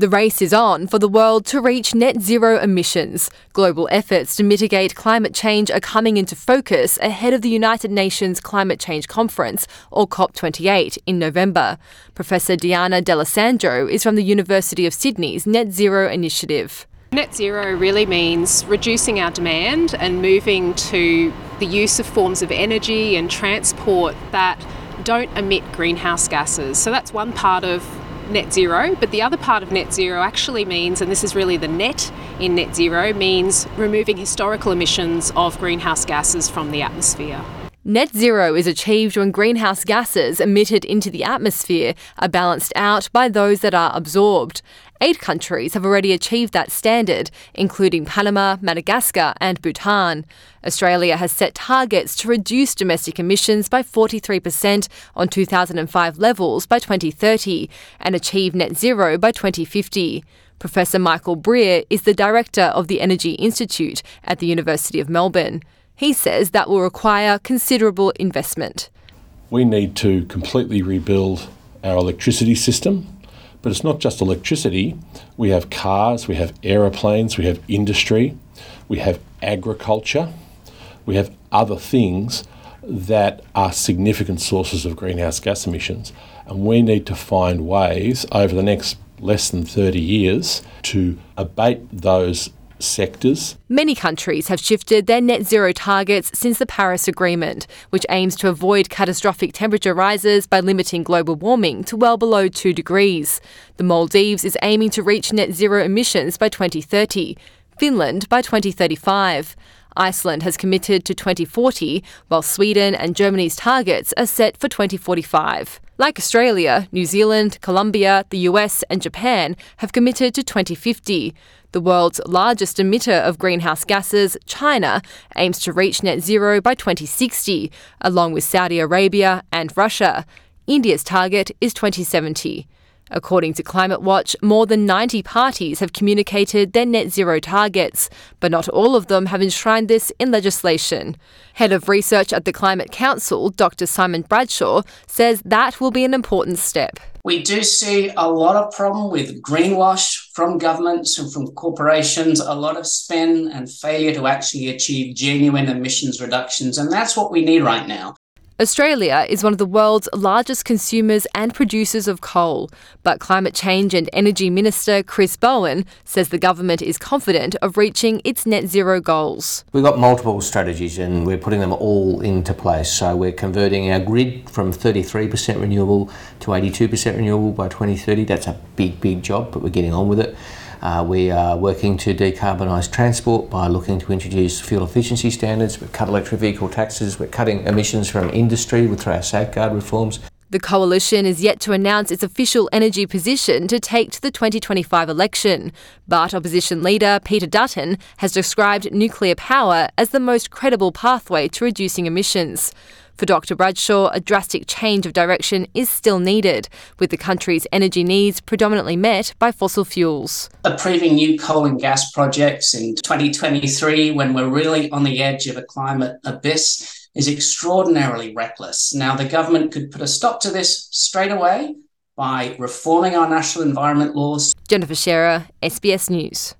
The race is on for the world to reach net zero emissions. Global efforts to mitigate climate change are coming into focus ahead of the United Nations Climate Change Conference, or COP28, in November. Professor Deanna D'Alessandro is from the University of Sydney's Net Zero Initiative. Net zero really means reducing our demand and moving to the use of forms of energy and transport that don't emit greenhouse gases. So that's one part of net zero, but the other part of net zero actually means, and this is really the net in net zero, means removing historical emissions of greenhouse gases from the atmosphere. Net zero is achieved when greenhouse gases emitted into the atmosphere are balanced out by those that are absorbed. Eight countries have already achieved that standard, including Panama, Madagascar, and Bhutan. Australia has set targets to reduce domestic emissions by 43% on 2005 levels by 2030 and achieve net zero by 2050. Professor Michael Brear is the director of the Energy Institute at the University of Melbourne. He says that will require considerable investment. We need to completely rebuild our electricity system, but it's not just electricity. We have cars, we have aeroplanes, we have industry, we have agriculture, we have other things that are significant sources of greenhouse gas emissions. And we need to find ways over the next less than 30 years to abate those sectors. Many countries have shifted their net zero targets since the Paris Agreement, which aims to avoid catastrophic temperature rises by limiting global warming to well below 2 degrees. The Maldives is aiming to reach net zero emissions by 2030, Finland by 2035. Iceland has committed to 2040, while Sweden and Germany's targets are set for 2045. Like Australia, New Zealand, Colombia, the US, and Japan have committed to 2050. The world's largest emitter of greenhouse gases, China, aims to reach net zero by 2060, along with Saudi Arabia and Russia. India's target is 2070. According to Climate Watch, more than 90 parties have communicated their net zero targets, but not all of them have enshrined this in legislation. Head of research at the Climate Council, Dr. Simon Bradshaw, says that will be an important step. We do see a lot of problem with greenwash from governments and from corporations, a lot of spin and failure to actually achieve genuine emissions reductions. And that's what we need right now. Australia is one of the world's largest consumers and producers of coal, but Climate Change and Energy Minister Chris Bowen says the government is confident of reaching its net zero goals. We've got multiple strategies and we're putting them all into place. So we're converting our grid from 33% renewable to 82% renewable by 2030. That's a big, big job, but we're getting on with it. Uh, we are working to decarbonise transport by looking to introduce fuel efficiency standards. We've cut electric vehicle taxes. We're cutting emissions from industry through our safeguard reforms. The coalition is yet to announce its official energy position to take to the 2025 election, but opposition leader Peter Dutton has described nuclear power as the most credible pathway to reducing emissions. For Dr. Bradshaw, a drastic change of direction is still needed, with the country's energy needs predominantly met by fossil fuels. Approving new coal and gas projects in 2023, when we're really on the edge of a climate abyss, is extraordinarily reckless. Now, the government could put a stop to this straight away by reforming our national environment laws. Jennifer Shearer, SBS News.